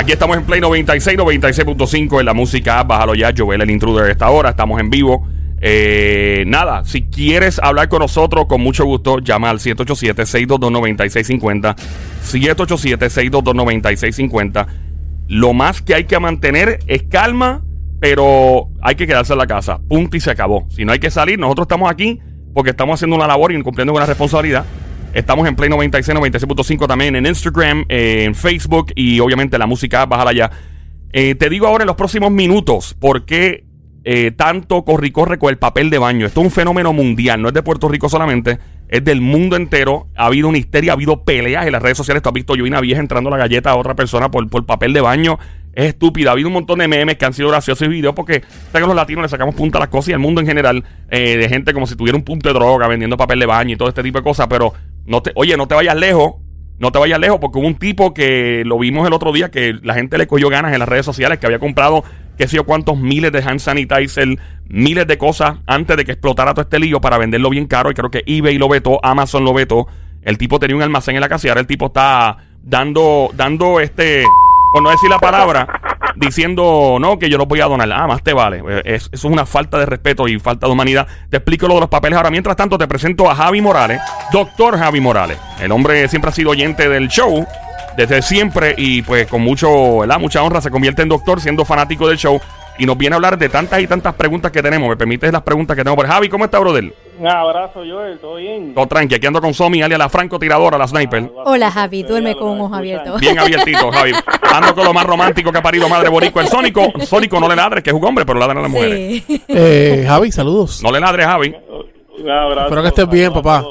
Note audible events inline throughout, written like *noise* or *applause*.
Aquí estamos en Play 96, 96.5 en la música. Bájalo ya, Joel el intruder a esta hora. Estamos en vivo. Eh, nada, si quieres hablar con nosotros, con mucho gusto, llama al 787-622-9650. 787-622-9650. Lo más que hay que mantener es calma, pero hay que quedarse en la casa. Punto y se acabó. Si no hay que salir, nosotros estamos aquí porque estamos haciendo una labor y cumpliendo con una responsabilidad. Estamos en Play 96, 96.5 también en Instagram, eh, en Facebook y obviamente la música, bájala ya. Eh, te digo ahora en los próximos minutos por qué eh, tanto corri corre con el papel de baño. Esto es un fenómeno mundial, no es de Puerto Rico solamente, es del mundo entero. Ha habido una histeria, ha habido peleas en las redes sociales. Tú has visto yo y una vieja entrando la galleta a otra persona por, por papel de baño. Es estúpida. Ha habido un montón de memes que han sido graciosos y videos porque que los latinos le sacamos punta a las cosas y al mundo en general de gente como si tuviera un punto de droga vendiendo papel de baño y todo este tipo de cosas. Pero no te, oye, no te vayas lejos. No te vayas lejos porque hubo un tipo que lo vimos el otro día que la gente le cogió ganas en las redes sociales que había comprado qué sé yo cuántos miles de hand sanitizer, miles de cosas antes de que explotara todo este lío para venderlo bien caro y creo que eBay lo vetó, Amazon lo vetó. El tipo tenía un almacén en la casa y ahora el tipo está dando dando este por no decir la palabra diciendo, no, que yo lo voy a donar. Ah, más te vale. Eh, es, eso es una falta de respeto y falta de humanidad. Te explico lo de los papeles ahora. Mientras tanto, te presento a Javi Morales, doctor Javi Morales. El hombre siempre ha sido oyente del show desde siempre y pues con mucho, ¿verdad? mucha honra se convierte en doctor siendo fanático del show y nos viene a hablar de tantas y tantas preguntas que tenemos. ¿Me permites las preguntas que tengo por Javi? ¿Cómo está, brother? Un abrazo, Joel, ¿todo bien? Todo tranqui, aquí ando con Somi, alias la francotiradora, la sniper. Hola, Javi, duerme con un ojo abierto. Bien abiertito, Javi. *laughs* Ando con lo más romántico que ha parido madre borico. El Sónico, Sónico no le ladre, que es un hombre, pero ladra a las mujeres. Eh, Javi, saludos. No le ladre, Javi. Un abrazo. Espero que estés bien, papá.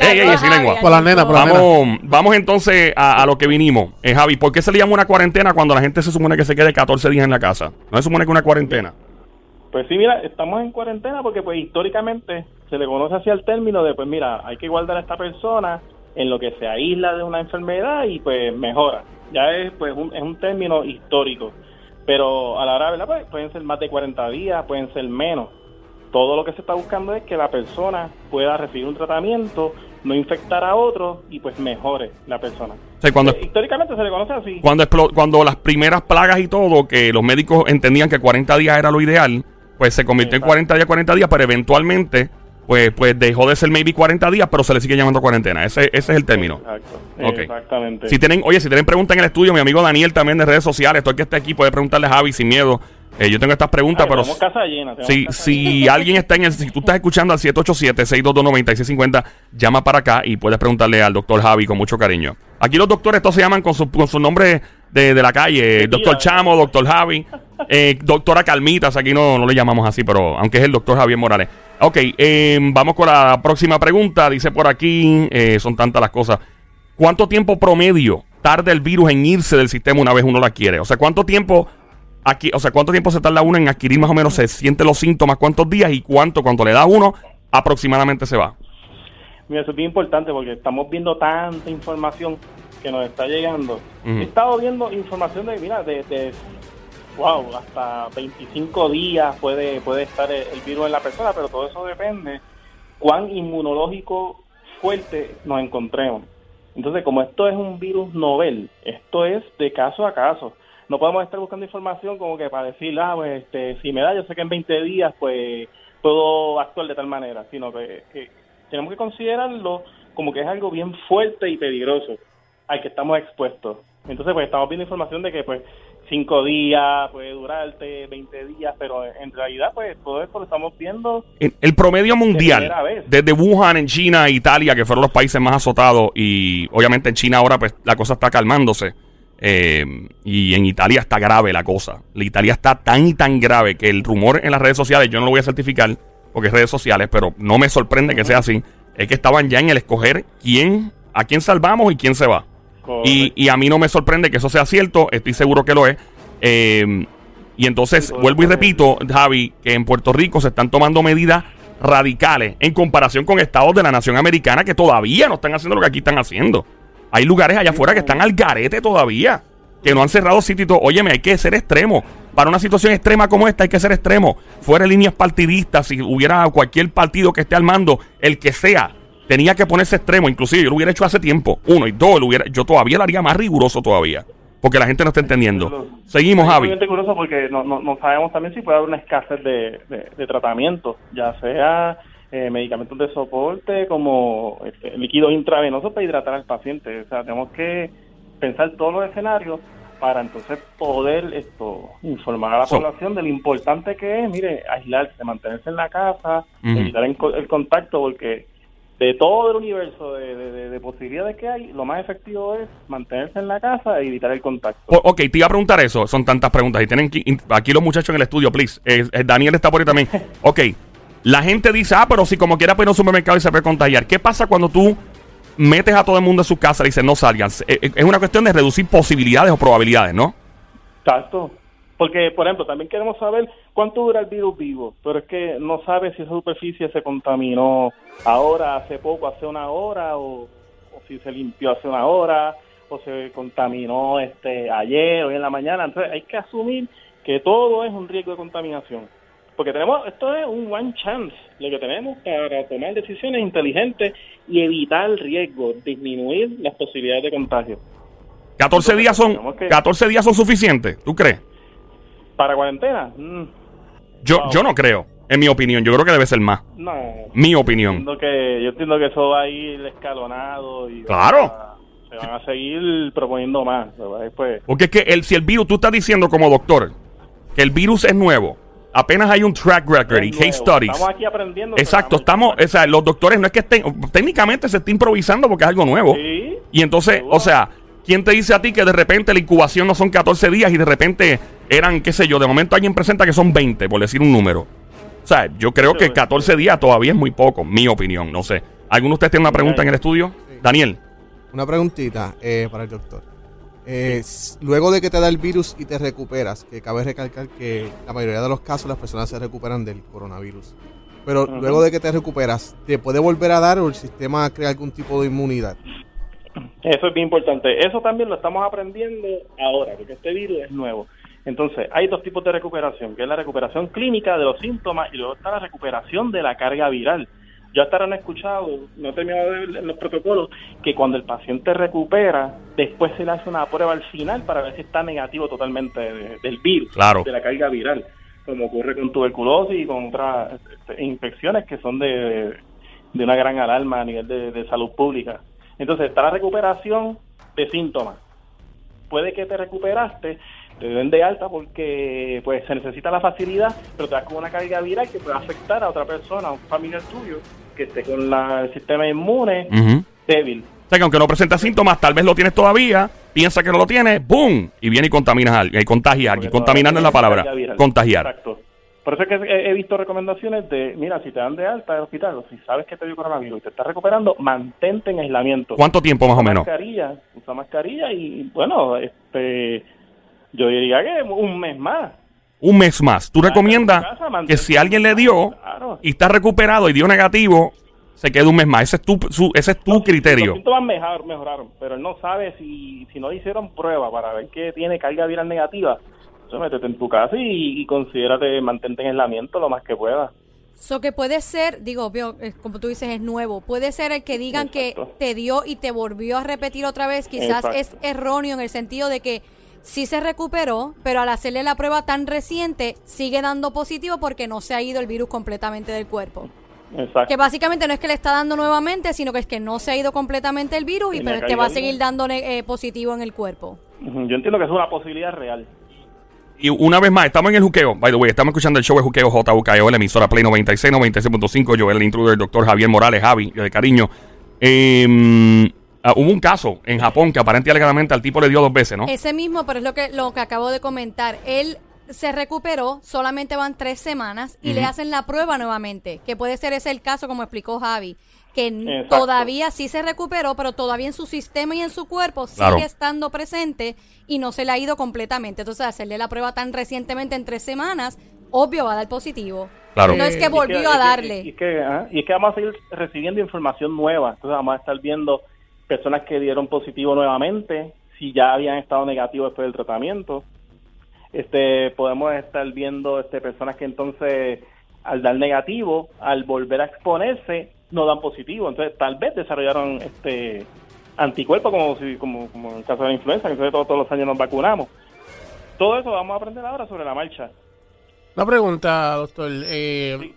Ey, ey, sin lengua. Por la nena, por la nena. Vamos, vamos entonces a, a lo que vinimos. Eh, Javi, ¿por qué se le llama una cuarentena cuando la gente se supone que se quede 14 días en la casa? ¿No se supone que una cuarentena? Pues sí, mira, estamos en cuarentena porque pues históricamente se le conoce así al término de pues mira, hay que guardar a esta persona en lo que se aísla de una enfermedad y pues mejora. Ya es pues un, es un término histórico. Pero a la hora, ¿verdad? Pues, pueden ser más de 40 días, pueden ser menos. Todo lo que se está buscando es que la persona pueda recibir un tratamiento, no infectar a otros y pues mejore la persona. O sea, cuando, Eh, Históricamente se le conoce así. cuando, cuando las primeras plagas y todo, que los médicos entendían que 40 días era lo ideal, pues se convirtió en Exacto. 40 días, 40 días, pero eventualmente, pues, pues dejó de ser maybe 40 días, pero se le sigue llamando cuarentena. Ese, ese es el término. Exacto. Ok. Exactamente. Si tienen, oye, si tienen preguntas en el estudio, mi amigo Daniel también de redes sociales, todo el que esté aquí puede preguntarle a Javi sin miedo. Eh, yo tengo estas preguntas, pero casa llena. si, casa si *laughs* alguien está en el, si tú estás escuchando al 787-622-9650, llama para acá y puedes preguntarle al doctor Javi con mucho cariño. Aquí los doctores todos se llaman con su, con su nombre de, de la calle, doctor Chamo, doctor Javi, eh, doctora Calmitas, aquí no, no le llamamos así, pero aunque es el doctor Javier Morales. Ok, eh, vamos con la próxima pregunta, dice por aquí, eh, son tantas las cosas. ¿Cuánto tiempo promedio tarda el virus en irse del sistema una vez uno la adquiere? O sea, ¿cuánto tiempo aquí, o sea, cuánto tiempo se tarda uno en adquirir más o menos, se siente los síntomas, cuántos días y cuánto cuando le da uno aproximadamente se va? Mira, eso es bien importante porque estamos viendo tanta información que nos está llegando. He estado viendo información de, mira, de, de, wow, hasta 25 días puede, puede estar el, virus en la persona, pero todo eso depende cuán inmunológico fuerte nos encontremos. Entonces, como esto es un virus novel, esto es de caso a caso. No podemos estar buscando información como que para decir, ah, pues, este, si me da, yo sé que en 20 días, pues, puedo actuar de tal manera, sino que, que tenemos que considerarlo como que es algo bien fuerte y peligroso al que estamos expuestos. Entonces, pues, estamos viendo información de que, pues, cinco días puede durarte, 20 días, pero en realidad, pues, todo esto lo estamos viendo El, el promedio mundial, vez. desde Wuhan en China, Italia, que fueron los países más azotados, y obviamente en China ahora pues la cosa está calmándose, eh, y en Italia está grave la cosa. La Italia está tan y tan grave que el rumor en las redes sociales, yo no lo voy a certificar porque es redes sociales, pero no me sorprende que sea así, es que estaban ya en el escoger quién, a quién salvamos y quién se va. Y, y a mí no me sorprende que eso sea cierto, estoy seguro que lo es. Eh, y entonces, Sí, vuelvo y repito, Javi, que en Puerto Rico se están tomando medidas radicales en comparación con estados de la nación americana que todavía no están haciendo lo que aquí están haciendo. Hay lugares allá afuera que están al garete todavía, que no han cerrado sitios. Óyeme, hay que ser extremo. Para una situación extrema como esta hay que ser extremo. Fuera de líneas partidistas, si hubiera cualquier partido que esté al mando, el que sea, tenía que ponerse extremo. Inclusive yo lo hubiera hecho hace tiempo. Uno y dos, lo hubiera, yo todavía lo haría más riguroso todavía. Porque la gente no está entendiendo. Seguimos, Es Javi. muy curioso porque no, no, no sabemos también si puede haber una escasez de, de, de tratamiento, ya sea eh, medicamentos de soporte como este, líquidos intravenosos para hidratar al paciente. O sea, tenemos que pensar todos los escenarios para entonces poder esto informar a la So- población de lo importante que es, mire, aislarse, mantenerse en la casa, evitar el, el contacto, porque de todo el universo de, de- de- de posibilidades que hay, lo más efectivo es mantenerse en la casa e evitar el contacto. Ok, te iba a preguntar eso. Son tantas preguntas. Y tienen aquí los muchachos en el estudio, please. Eh, eh, Daniel está por ahí también. *laughs* Ok. La gente dice, ah, pero si como quiera ir a un supermercado y se puede contagiar. ¿Qué pasa cuando tú metes a todo el mundo en su casa y dices no salgan? Eh, eh, Es una cuestión de reducir posibilidades o probabilidades, ¿no? Exacto. Porque, por ejemplo, también queremos saber cuánto dura el virus vivo, pero es que no sabe si esa superficie se contaminó ahora, hace poco, hace una hora, o, o si se limpió hace una hora, o se contaminó este ayer o hoy en la mañana. Entonces hay que asumir que todo es un riesgo de contaminación. Porque tenemos, esto es un one chance, lo que tenemos para tomar decisiones inteligentes y evitar el riesgo, disminuir las posibilidades de contagio. 14 días son, tenemos que- 14 días son suficientes, ¿tú crees? Para cuarentena, mm, Yo, Wow. yo no creo, en mi opinión. Yo creo que debe ser más. no. Mi opinión. Entiendo que, yo entiendo que eso va a ir escalonado y Claro. se van a seguir proponiendo más. Pues, Porque es que el, si el virus, tú estás diciendo como doctor que el virus es nuevo, apenas hay un track record y case studies. Estamos aquí aprendiendo. Exacto, estamos, o sea, los doctores no es que estén, técnicamente se está improvisando porque es algo nuevo. Sí. Y entonces, Seguro. o sea, ¿quién te dice a ti que de repente la incubación no son 14 días y de repente eran, qué sé yo, de momento alguien presenta que son 20, por decir un número? O sea, yo creo que 14 días todavía es muy poco, mi opinión, no sé. ¿Alguno de ustedes tiene una pregunta en el estudio? Daniel. Una preguntita eh, para el doctor. Eh, luego de que te da el virus y te recuperas, que cabe recalcar que la mayoría de los casos las personas se recuperan del coronavirus. Pero luego de que te recuperas, ¿te puede volver a dar o el sistema crea algún tipo de inmunidad? Eso es bien importante. Eso también lo estamos aprendiendo ahora, porque este virus es nuevo. Entonces, hay dos tipos de recuperación, que es la recuperación clínica de los síntomas y luego está la recuperación de la carga viral. Yo hasta ahora no he escuchado, no he terminado de ver en los protocolos, que cuando el paciente recupera, después se le hace una prueba al final para ver si está negativo totalmente de- del virus, Claro. de la carga viral, como ocurre con tuberculosis y con otras este, infecciones que son de, de una gran alarma a nivel de, de salud pública. Entonces está la recuperación de síntomas. Puede que te recuperaste, te den de alta porque pues se necesita la facilidad, pero te das con una carga viral que puede afectar a otra persona, a un familiar tuyo, que esté con la- el sistema inmune débil. O sea, que aunque no presenta síntomas, tal vez lo tienes todavía, piensa que no lo tienes, ¡boom! Y viene y contaminas a alguien, y contagia alguien. Porque Contaminando es la palabra. Contagiar. Exacto. Por eso es que he, visto recomendaciones de, mira, si te dan de alta del hospital o si sabes que te dio coronavirus y te estás recuperando, mantente en aislamiento. ¿Cuánto tiempo más o Usa menos? Mascarilla, usa mascarilla y bueno, este, yo diría que un mes más. Un mes más. ¿Tú recomiendas casa, que si alguien le dio Claro. y está recuperado y dio negativo, se quede un mes más? Ese es tu, su- ese es tu Los criterio. síntomas mejor- mejoraron, pero él no sabe si, si no le hicieron prueba para ver que tiene carga viral negativa. Entonces métete en tu casa y, y considérate mantente en aislamiento lo más que puedas. So que puede ser, digo, obvio, como tú dices, es nuevo. Puede ser el que digan Exacto. que te dio y te volvió a repetir otra vez. Quizás Exacto. es erróneo en el sentido de que sí se recuperó, pero al hacerle la prueba tan reciente, sigue dando positivo porque no se ha ido el virus completamente del cuerpo. Exacto. Que básicamente no es que le está dando nuevamente, sino que es que no se ha ido completamente el virus y Y pero es que va a seguir dando eh, positivo en el cuerpo. Yo entiendo que es una posibilidad real. Y una vez más, estamos en el juqueo. By the way, estamos escuchando el show de juqueo JUKEO, la emisora Play 96, 96.5. Yo, el intruder, el doctor Javier Morales, Javi, de cariño. Eh, ah, hubo un caso en Japón que aparentemente y alegadamente al tipo le dio dos veces, ¿no? Ese mismo, pero es lo que, lo que acabo de comentar. Él se recuperó, solamente van tres semanas y le hacen la prueba nuevamente, que puede ser ese el caso, como explicó Javi, que Exacto. todavía sí se recuperó, pero todavía en su sistema y en su cuerpo Claro. sigue estando presente y no se le ha ido completamente. Entonces, hacerle la prueba tan recientemente en tres semanas, obvio va a dar positivo. Claro. No es que Y volvió que- a y darle. Y, que, ajá, y es que vamos a seguir recibiendo información nueva. Entonces vamos a estar viendo personas que dieron positivo nuevamente, si ya habían estado negativos después del tratamiento. Este, podemos estar viendo este, personas que entonces al dar negativo, al volver a exponerse, no dan positivo. Entonces, tal vez desarrollaron este anticuerpos, como, si, como, como en el caso de la influenza, que todos, todos los años nos vacunamos. Todo eso vamos a aprender ahora sobre la marcha. Una pregunta, doctor. Eh,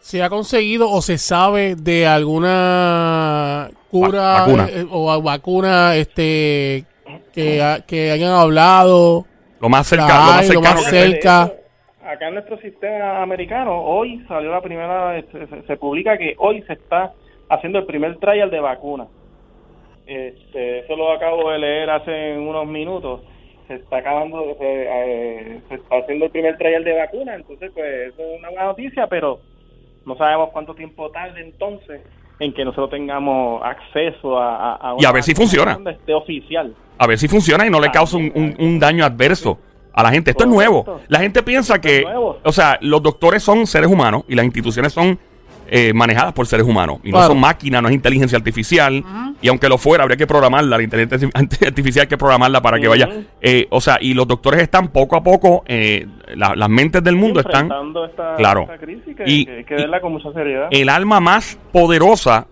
¿Se ha conseguido o se sabe de alguna cura Va- vacuna. eh, o vacuna este que, ha- que hayan hablado? Lo más lo más lo cerca. Acá en nuestro sistema americano, hoy salió la primera, este, se, se publica que hoy se está haciendo el primer trial de vacuna. Este, eso lo acabo de leer hace unos minutos. Se está acabando, se, eh, se está haciendo el primer trial de vacuna, entonces pues eso es una buena noticia, pero no sabemos cuánto tiempo tarde entonces en que nosotros tengamos acceso a, a, Y a ver si funciona. esté oficial. A ver si funciona y no le causa un, un- un daño adverso a la gente. Esto es nuevo. La gente piensa que, o sea, los doctores son seres humanos y las instituciones son eh, manejadas por seres humanos. Y no son máquinas, no es inteligencia artificial. Y aunque lo fuera, habría que programarla. La inteligencia *laughs* artificial hay que programarla para que vaya. Eh, o sea, y los doctores están poco a poco, eh, la- las mentes del mundo están. esta, Claro. esta crisis que, Y- que hay que verla con mucha seriedad. el alma más poderosa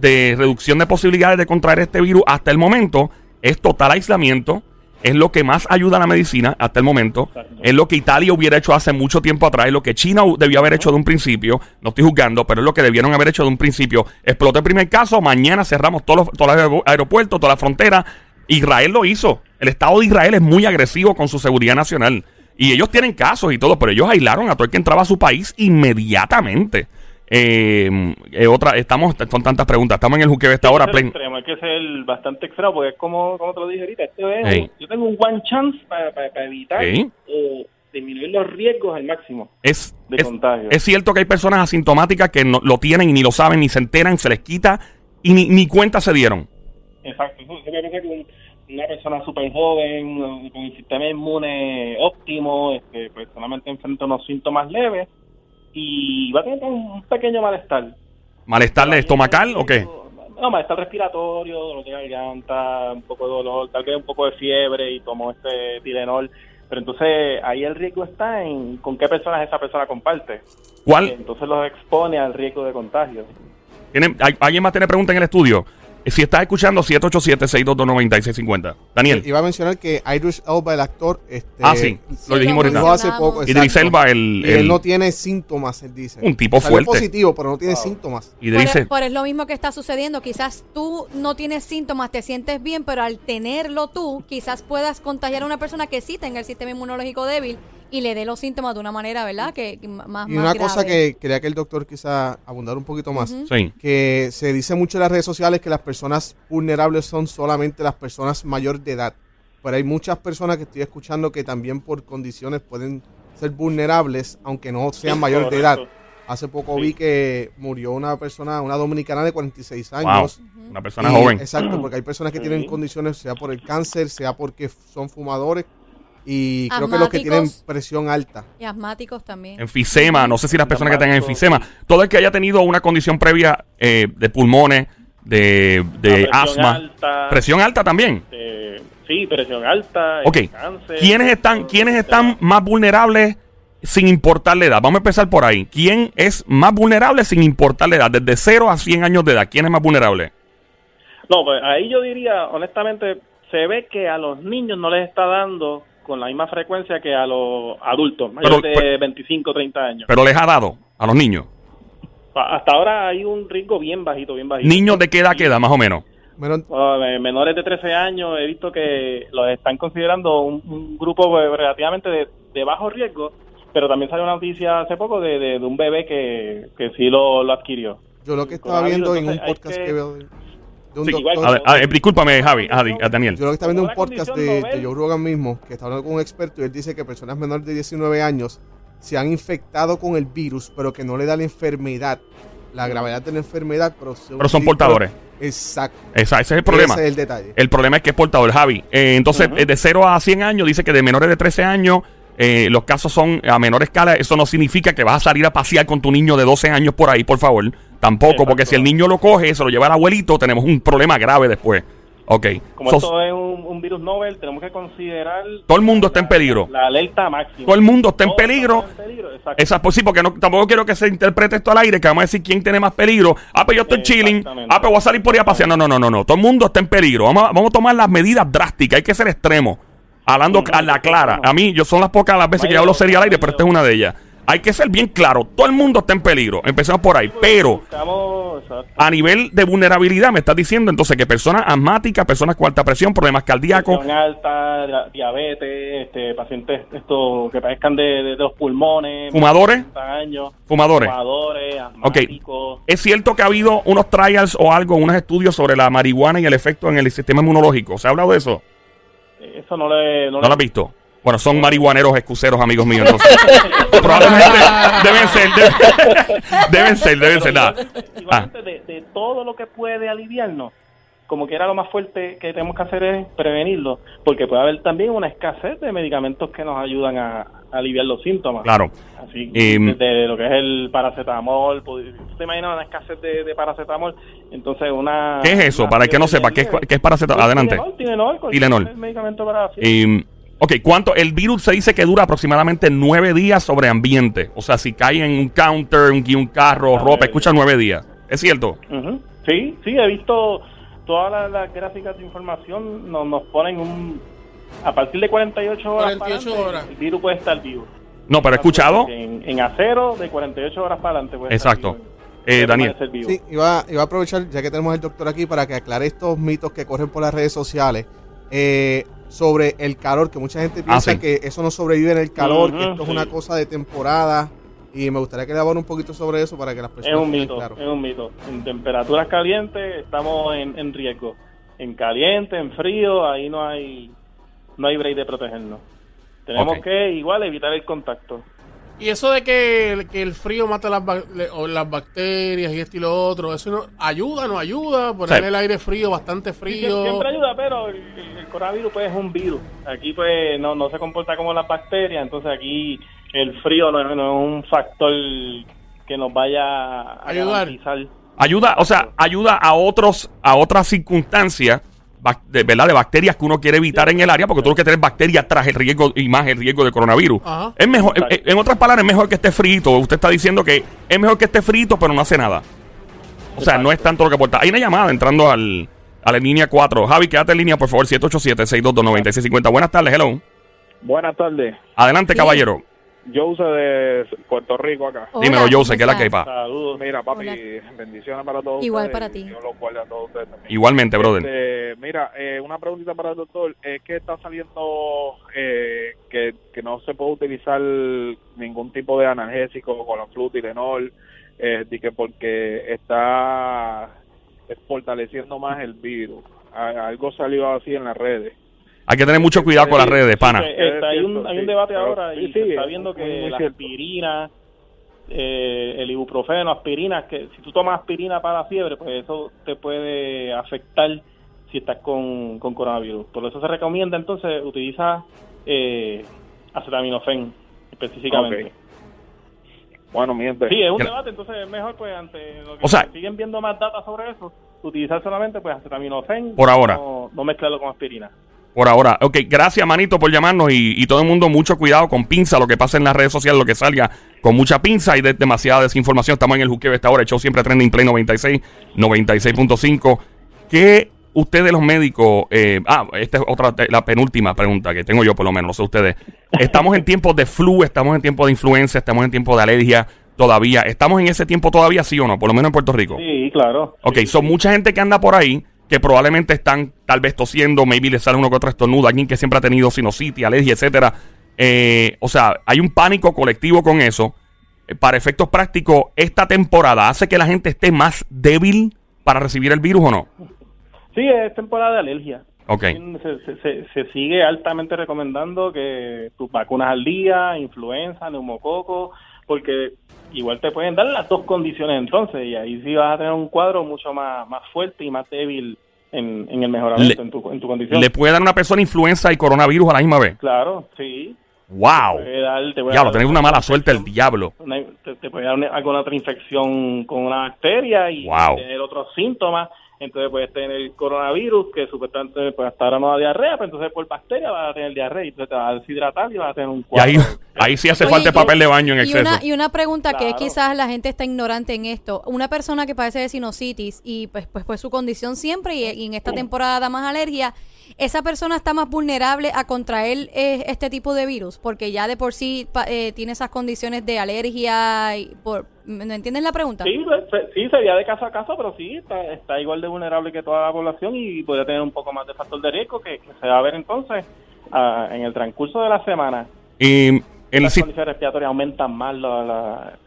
de reducción de posibilidades de contraer este virus hasta el momento es total aislamiento. Es lo que más ayuda a la medicina hasta el momento. Exacto. Es lo que Italia hubiera hecho hace mucho tiempo atrás. Es lo que China debió haber hecho de un principio. No estoy juzgando, pero es lo que debieron haber hecho de un principio. Explotó el primer caso. Mañana cerramos todos los, todos los aer- aeropuertos, toda la frontera. Israel lo hizo. El Estado de Israel es muy agresivo con su seguridad nacional. Y ellos tienen casos y todo, pero ellos aislaron a todo el que entraba a su país inmediatamente. Eh, eh, otra, estamos, son tantas preguntas. Estamos en el juqueo esta hora. Que Play- extremo, hay que ser bastante extremo, porque es como, como te lo dije ahorita, es Ey. un- yo tengo un one chance para, para, para evitar Ey. o disminuir los riesgos al máximo. Es, de es, contagio. es cierto que hay personas asintomáticas que no, lo tienen y ni lo saben, ni se enteran, se les quita y ni, ni cuenta se dieron. Exacto, eso, con una persona súper joven, eh, con el sistema inmune óptimo, este, pues solamente enfrenta unos síntomas leves y va a tener un, pequeño malestar. ¿Malestar estomacal o qué? No, malestar respiratorio, dolor de garganta, un poco de dolor, tal vez un poco de fiebre y tomó este Tilenol. Pero entonces ahí el riesgo está en con qué personas esa persona comparte. ¿Cuál? Entonces los expone al riesgo de contagio. ¿Tiene- ¿Alguien más tiene pregunta en el estudio? Eh, Si estás escuchando, 787-622-9650. Daniel. Iba a mencionar que Idris Elba, el actor, este, Ah, sí. Lo Sí, dijimos lo ahorita. hace poco. Idris Elba, el... que él el- no tiene síntomas, él dice. Un tipo Salió fuerte. positivo, pero no tiene Wow. síntomas. Idris- Por, por es lo mismo que está sucediendo. Quizás tú no tienes síntomas, te sientes bien, pero al tenerlo tú, quizás puedas contagiar a una persona que sí tenga el sistema inmunológico débil y le dé los síntomas de una manera, ¿verdad? Que más Y más una cosa grave. que quería que el doctor quizá abundar un poquito más. Sí. que se dice mucho en las redes sociales que las personas vulnerables son solamente las personas mayor de edad. Pero hay muchas personas que estoy escuchando que también por condiciones pueden ser vulnerables, aunque no sean Sí, mayor de edad. correcto. Hace poco Sí. vi que murió una persona, una dominicana de 46 Wow. años. Una persona Y- joven. Exacto, porque hay personas que tienen condiciones, sea por el cáncer, sea porque son fumadores. Y creo que los que tienen presión alta. Y asmáticos también. Enfisema, no sé si las personas que tengan enfisema. Todo el que haya tenido una condición previa eh, de pulmones, de, de La presión asma. alta, Presión alta también. eh, sí, presión alta, Ok. cáncer. ¿Quiénes están, ¿quiénes están más vulnerables sin importar la edad? Vamos a empezar por ahí. ¿Quién es más vulnerable sin importar la edad? Desde 0 a 100 años de edad. ¿Quién es más vulnerable? No, pues ahí yo diría, honestamente, se ve que a los niños no les está dando con la misma frecuencia que a los adultos, mayores Pero- de 25, 30 años. Pero les ha dado a los niños. Hasta ahora hay un riesgo bien bajito, bien bajito. ¿Niños de qué edad queda, más o menos? Ah, menores de 13 años he visto que los están considerando un, un grupo eh, relativamente de, de bajo riesgo, pero también salió una noticia hace poco de, de- de un bebé que, que sí lo, lo adquirió. yo lo que estaba viendo en un podcast que- que veo de, de un Sí, igual- doctor. A ver, a ver, discúlpame, Javi, a, a Daniel. Yo lo que estaba viendo un podcast de, de Joe Rogan mismo, que está hablando con un experto y él dice que personas menores de 19 años se han infectado con el virus, pero que no le da la enfermedad, la gravedad de la enfermedad, pero son, Pero son portadores. Exacto. Esa- ese es el problema. Ese es el detalle. El problema es que es portador, Javi. Eh, entonces, eh, de 0 a 100 años, dice que de menores de 13 años, eh, los casos son a menor escala. Eso no significa que vas a salir a pasear con tu niño de 12 años por ahí, por favor. Tampoco, Exacto. porque si el niño lo coge, se lo lleva al abuelito, tenemos un problema grave después. Ok. Como So, esto es un, un virus novel, tenemos que considerar todo el mundo está en peligro. la alerta máxima. Todo el mundo está en peligro. en peligro, exacto. Esa, pues sí, porque no, tampoco quiero que se interprete esto al aire, que vamos a decir quién tiene más peligro. Ah, pues yo estoy chilling. Ah, pues voy a salir por ahí a pasear. No, no, no, no, no. Todo el mundo está en peligro. Vamos a, vamos a tomar las medidas drásticas. Hay que ser extremo. Hablando Ujú, a la clara. A mí, yo son las pocas las veces que yo hablo serio al aire, pero esta es una de ellas. Hay que ser bien claro. Todo el mundo está en peligro. Empecemos por ahí. Pero a nivel de vulnerabilidad, me estás diciendo entonces que personas asmáticas, personas con alta presión, problemas cardíacos, Presión alta, dia- diabetes, este, pacientes esto, que padezcan de, de- de los pulmones, fumadores, 60 años, fumadores. fumadores, asmáticos. ¿Es cierto que ha habido unos trials o algo, unos estudios sobre la marihuana y el efecto en el sistema inmunológico? ¿Se ha hablado de eso? Eso no le... ¿No lo has visto? Bueno, son marihuaneros excuseros, amigos míos, entonces. *laughs* Probablemente deben ser, deben, *laughs* deben ser, deben ser. Nada. Ah, de, de todo lo que puede aliviarnos, como que era lo más fuerte que tenemos que hacer es prevenirlo, porque puede haber también una escasez de medicamentos que nos ayudan a, a aliviar los síntomas. claro. Así, Em, desde lo que es el paracetamol, pues, ¿tú te imaginas una escasez de, de paracetamol? Entonces una... ¿Qué es eso? Para el que no sepa, ¿qué es, qué es paracetamol? Adelante. Tilenol, Tilenol, Tilenol. medicamento para fiebre. Ok, ¿cuánto? El virus se dice que dura aproximadamente nueve días sobre ambiente. O sea, si cae en un counter, un, un carro, Ah, ropa, escucha nueve días. ¿Es cierto? Sí, sí, he visto todas las, las gráficas de información, nos, nos ponen un... A partir de 48 horas, 48 para horas. el virus puede estar vivo. No, pero he escuchado. En, en acero, de 48 horas para adelante puede Exacto. estar vivo. Eh, Daniel. Sí, iba, iba a aprovechar, ya que tenemos al doctor aquí, para que aclare estos mitos que corren por las redes sociales eh, sobre el calor, que mucha gente piensa Ah, sí. que eso no sobrevive en el calor, que Ujú, esto es sí. una cosa de temporada. Y me gustaría que le un poquito sobre eso para que las Es personas un queden mito, claras. es un mito. En temperaturas calientes estamos en, en riesgo. En caliente, en frío, ahí no hay no hay break de protegernos. Tenemos Ok. que igual evitar el contacto. Y eso de que, que el frío mata las, las bacterias y esto y lo otro, ¿eso no ayuda no ayuda? Poner Sí. el aire frío, bastante Sí, frío. Siempre ayuda, pero el, el- coronavirus pues es un virus. Aquí pues no, no se comporta como las bacterias, entonces aquí el frío no, es- no es un factor que nos vaya a Ayudar. garantizar. Ayuda, o sea, ayuda a otros, a otras circunstancias, de, ¿verdad? De bacterias que uno quiere evitar en el área, porque tú lo que tienes bacterias tras el riesgo y más el riesgo de coronavirus. Ajá. Es mejor, Exacto. en, en otras palabras, es mejor que esté frito. Usted está diciendo que es mejor que esté frito, pero no hace nada. O sea, no es tanto lo que aporta. Hay una llamada entrando al, a la línea 4. Javi, quédate en línea, por favor, 787-622-9650. Buenas tardes, hello. Buenas tardes. Adelante, Sí. caballero. Yo uso de Puerto Rico acá. Hola, Dímelo, ¿cómo Jose, ¿qué es la que hay, pa? Saludos. Mira, papi, Hola. bendiciones para todos Igual ustedes para ti. Dios los guarde a todos ustedes también. Igualmente, brother. Este, mira, eh, una preguntita para el doctor. Es que está saliendo eh, que, que no se puede utilizar ningún tipo de analgésico con los flu, Tylenol, eh, de que porque está fortaleciendo más el virus. Algo salió así en las redes. Hay que tener mucho cuidado con las redes, pana. Sí, este, hay, un, debate ahora y se está es viendo que la aspirina, eh, el ibuprofeno, aspirina, que si tú tomas aspirina para la fiebre, pues eso te puede afectar si estás con, con coronavirus. Por eso se recomienda entonces utilizar eh, acetaminofén específicamente. Bueno, miente. Sí, es un debate, entonces es mejor pues ante lo que O sea- siguen viendo más datos sobre eso, utilizar solamente pues acetaminofén. Por ahora. No mezclarlo con aspirina. Por ahora. Ok, gracias, manito, por llamarnos y, y todo el mundo, mucho cuidado con pinza, lo que pasa en las redes sociales, lo que salga con mucha pinza y de, demasiada desinformación. Estamos en el juqueo de esta hora, el show siempre trending play 96, 96.5. ¿Qué ustedes los médicos, eh, ah, esta es otra, la penúltima pregunta que tengo yo por lo menos, no sé ustedes. Estamos en tiempos de flu, estamos en tiempos de influenza, estamos en tiempos de alergia todavía. ¿Estamos en ese tiempo todavía, sí o no? Por lo menos en Puerto Rico. Sí, claro. Ok, Sí, son mucha gente que anda por ahí que probablemente están tal vez tosiendo, maybe le sale uno que otro estornudo, alguien que siempre ha tenido sinusitis, alergia, etcétera. Eh, o sea, hay un pánico colectivo con eso. Eh, para efectos prácticos, esta temporada hace que la gente esté más débil para recibir el virus o no. Sí, es temporada de alergia. Ok. Se, se- se- se sigue altamente recomendando que tus vacunas al día, influenza, neumococo, porque igual te pueden dar las dos condiciones entonces, y ahí sí vas a tener un cuadro mucho más, más fuerte y más débil en, en el mejoramiento, Le- en, tu, en tu condición. ¿Le puede dar una persona influenza y coronavirus a la misma vez? Claro, sí. ¡Wow! Puede dar- te puede Diablo, dar tener una mala suerte el diablo. una- te, te puede dar una- alguna otra infección con una bacteria y Wow. tener otros síntomas. Entonces puedes tener coronavirus, que supuestamente pues hasta ahora no da diarrea, pero entonces por bacteria vas a tener diarrea y entonces te vas a deshidratar y vas a tener un Y cuadro. ahí, ahí sí hace Oye, falta y- papel de baño en Y exceso. una, y una pregunta que quizás la gente está ignorante en esto. Una persona que padece de sinusitis y pues, pues, pues su condición siempre y, y en esta temporada da más alergia, esa persona está más vulnerable a contraer eh, este tipo de virus porque ya de por sí pa- eh, tiene esas condiciones de alergia. Y por, ¿No entiendes la pregunta? Sí, pues, se- sí, sería de caso a caso, pero sí, está, está igual de vulnerable que toda la población y podría tener un poco más de factor de riesgo que, que se va a ver entonces ah, en el transcurso de la semana. Y en el Las si- condiciones respiratorias aumentan más la, la-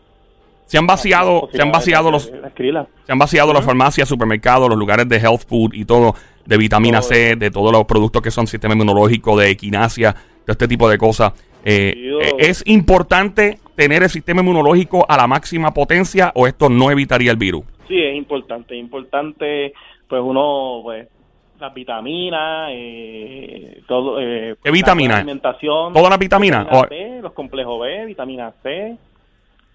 se han vaciado, se han vaciado los, adquirirla. se han vaciado las farmacias, supermercados, los lugares de health food y todo, de vitamina C, de todos los productos que son sistema inmunológico, de equinacia, de este tipo de cosas. Eh, eh, ¿Es importante tener el sistema inmunológico a la máxima potencia o esto no evitaría el virus? Sí, es importante, es importante, pues uno, pues, las vitaminas, eh, todo. Eh, ¿Qué vitamina? la alimentación. ¿Todas las vitaminas? Vitamina O- C, los complejos B, vitamina C,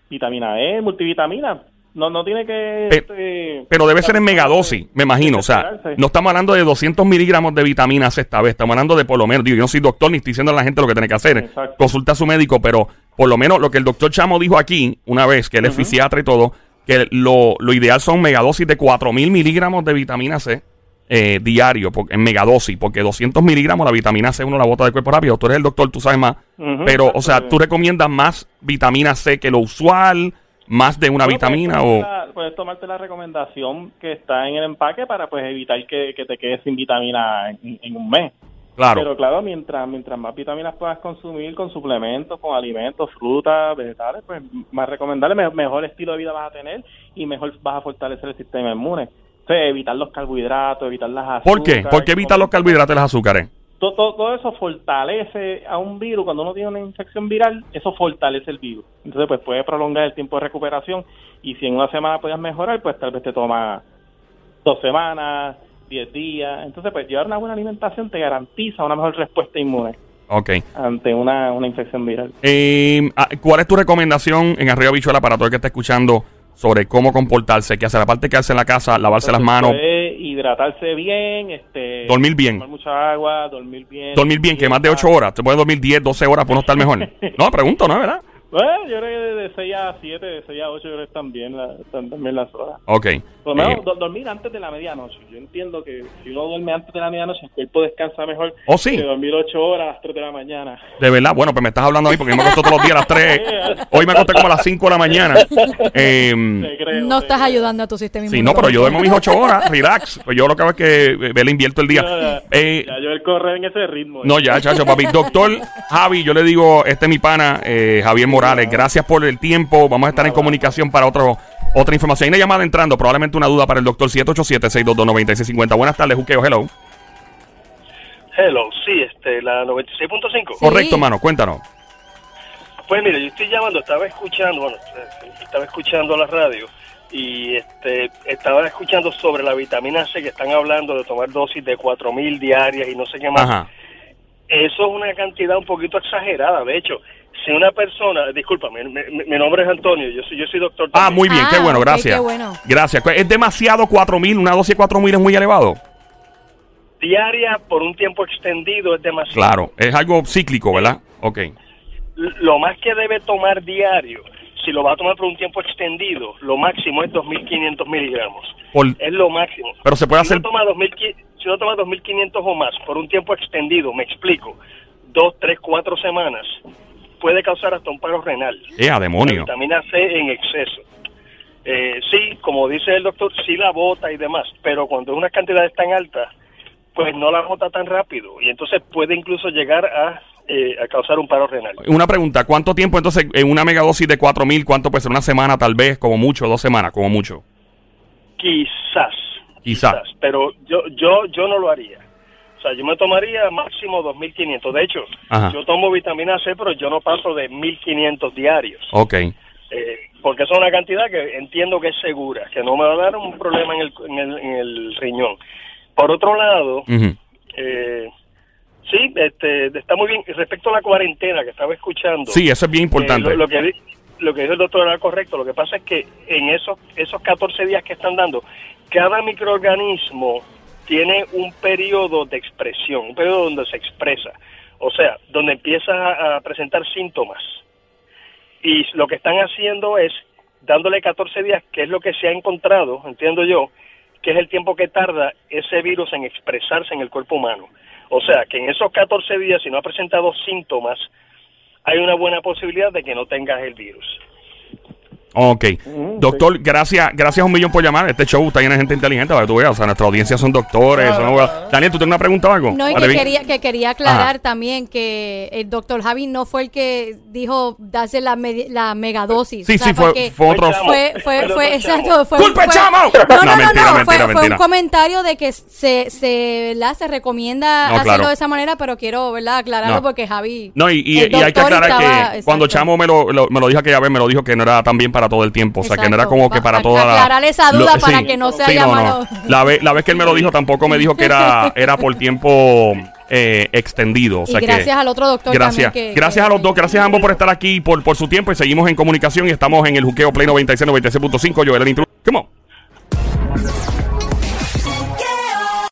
vitamina E, multivitamina. No, no tiene que... Este, Pero debe ser en megadosis, me imagino. O sea, no estamos hablando de 200 miligramos de vitamina C esta vez. Estamos hablando de por lo menos, digo, yo no soy doctor ni estoy diciendo a la gente lo que tiene que hacer. Exacto. Consulta a su médico, pero por lo menos lo que el doctor Chamo dijo aquí, una vez, que él es fisiatra y todo, que lo, lo ideal son megadosis de 4000 miligramos de vitamina C eh, diario, por- en megadosis, porque 200 miligramos la vitamina C uno la bota del cuerpo rápido. Tú eres el doctor, tú sabes más. Pero, o sea, tú recomiendas más vitamina C que lo usual, más de una No, vitamina puedes o. la- puedes tomarte la recomendación que está en el empaque para pues evitar que, que te quedes sin vitamina en, en un mes. Claro. Pero claro, mientras mientras más vitaminas puedas consumir con suplementos, con alimentos, frutas, vegetales, pues más recomendable, me- mejor estilo de vida vas a tener y mejor vas a fortalecer el sistema inmune. Evitar los carbohidratos, evitar las azúcares. ¿Por qué? ¿Por qué evitar los carbohidratos y los azúcares? todo, todo, todo eso fortalece a un virus. Cuando uno tiene una infección viral, eso fortalece el virus. Entonces, pues puede prolongar el tiempo de recuperación. Y si en una semana puedes mejorar, pues tal vez te toma dos semanas, diez días. Entonces, pues llevar una buena alimentación te garantiza una mejor respuesta inmune Ok. ante una, una infección viral. Eh, ah, ¿Cuál es tu recomendación en Arriba Bichuela para todo el que está escuchando sobre cómo comportarse? ¿Qué hacer? Aparte de quedarse en la casa, lavarse las manos, puede hidratarse bien, este, Dormir bien. tomar mucha agua, dormir bien. dormir bien, que más de 8 horas. Te puedes dormir 10, 12 horas para no estar mejor. *laughs* No, pregunto, ¿no? ¿Verdad? Bueno, yo creo que de 6 a 7, de 6 a 8 yo creo que están bien, la- están también las horas. Ok. Por lo menos Eh, do- dormir antes de la medianoche. Yo entiendo que si uno duerme antes de la medianoche, el cuerpo descansa mejor ¿Oh, sí? que dormir 8 horas a las 3 de la mañana. de verdad, bueno, pues me estás hablando a mí porque yo me acosté todos los días a las 3. Hoy me acosté como a las 5 de la mañana. Eh, creo, No estás creo. ayudando a tu sistema sí, no, pero yo duermo mis 8 horas, relax. Pues yo lo que hago es que eh, le invierto el día. ya, Eh, ya yo el correr en ese ritmo. No, ya, chacho, papi. Doctor Javi, yo le digo, este es mi pana, eh, Javier Morales. Gracias por el tiempo. Vamos a estar en comunicación para otro, otra información. Hay una llamada entrando, probablemente una duda para el doctor 787-622-9650. Buenas tardes, Juqueo. Hello. Hello, sí, este, la 96.5. Sí. Correcto, mano. Cuéntanos. Pues mire, yo estoy llamando, estaba escuchando, bueno, estaba escuchando la radio y este, estaba escuchando sobre la vitamina C que están hablando de tomar dosis de 4.000 diarias y no sé qué más. Ajá. Eso es una cantidad un poquito exagerada. De hecho, si una persona, disculpa, mi, mi- mi nombre es Antonio, yo soy, yo soy doctor. Ah, muy bien, qué Ah, bueno, gracias. qué bueno. Gracias. Es demasiado 4000, una dosis de 4000 es muy elevado. Diaria por un tiempo extendido es demasiado. Claro, es algo cíclico, ¿verdad? Ok. lo más que debe tomar diario, si lo va a tomar por un tiempo extendido, lo máximo es 2.500 miligramos. Por- Es lo máximo. pero se puede si hacer. Uno toma 2.500 si uno toma 2.500 o más por un tiempo extendido, me explico, dos, tres, cuatro semanas, puede causar hasta un paro renal. ¡Eh, a La demonio! vitamina C en exceso. Eh, sí, como dice el doctor, sí la bota y demás, pero cuando unas cantidades tan altas, pues no la bota tan rápido y entonces puede incluso llegar a, eh, a causar un paro renal. Una pregunta, ¿cuánto tiempo entonces en una megadosis de 4000, cuánto puede ser? ¿Una semana tal vez? Como mucho, dos semanas, como mucho. Quizás. Quizás. Pero yo, yo, yo no lo haría. O sea, yo me tomaría máximo 2.500. De hecho, Ajá. yo tomo vitamina C, pero yo no paso de 1.500 diarios. Ok. Eh, porque es una cantidad que entiendo que es segura, que no me va a dar un problema en el, en el, en el riñón. Por otro lado, eh, sí, este, está muy bien. Respecto a la cuarentena que estaba escuchando. Sí, eso es bien importante. eh, lo, lo que lo que dijo el doctor era correcto. Lo que pasa es que en esos, esos 14 días que están dando, cada microorganismo tiene un periodo de expresión, un periodo donde se expresa. O sea, donde empieza a presentar síntomas. Y lo que están haciendo es dándole 14 días, que es lo que se ha encontrado, entiendo yo, que es el tiempo que tarda ese virus en expresarse en el cuerpo humano. O sea, que en esos 14 días, si no ha presentado síntomas, hay una buena posibilidad de que no tengas el virus. Ok. Doctor, gracias, gracias un millón por llamar. Este show está lleno de gente inteligente, para que tú veas. O sea, nuestra audiencia son doctores. son. Daniel, ¿tú tienes una pregunta o algo? No, y que bien. quería, que quería aclarar Ajá. también que el doctor Javi no fue el que dijo darse la, me- la megadosis. Sí, O sea, sí, fue, fue otro. Chamo. Fue, fue, fue, exacto. Fue, ¡Culpa, fue- Chamo! No, no, No, no, mentira, no, mentira, fue, mentira. un comentario de que se, se, ¿verdad? se recomienda No, hacerlo claro. de esa manera, pero quiero, ¿verdad? Aclararlo No. porque Javi. No, y, y- hay que doctor aclarar estaba- que cuando. Chamo me lo, lo- me lo dijo aquella vez, me lo dijo que no era también para todo el tiempo. O sea, que no era Exacto. como que para Pa- toda la. aclarar esa duda para que no se haya malo. La, vez, la vez que él me lo dijo, tampoco me dijo que era, *laughs* era por tiempo eh, extendido. O sea y gracias que, al otro doctor Gracias. que- gracias que- a los dos, gracias a ambos por estar aquí, por, por su tiempo y seguimos en comunicación y estamos en el Juqueo Play 96, 96.5. Yo era el intro. Come on.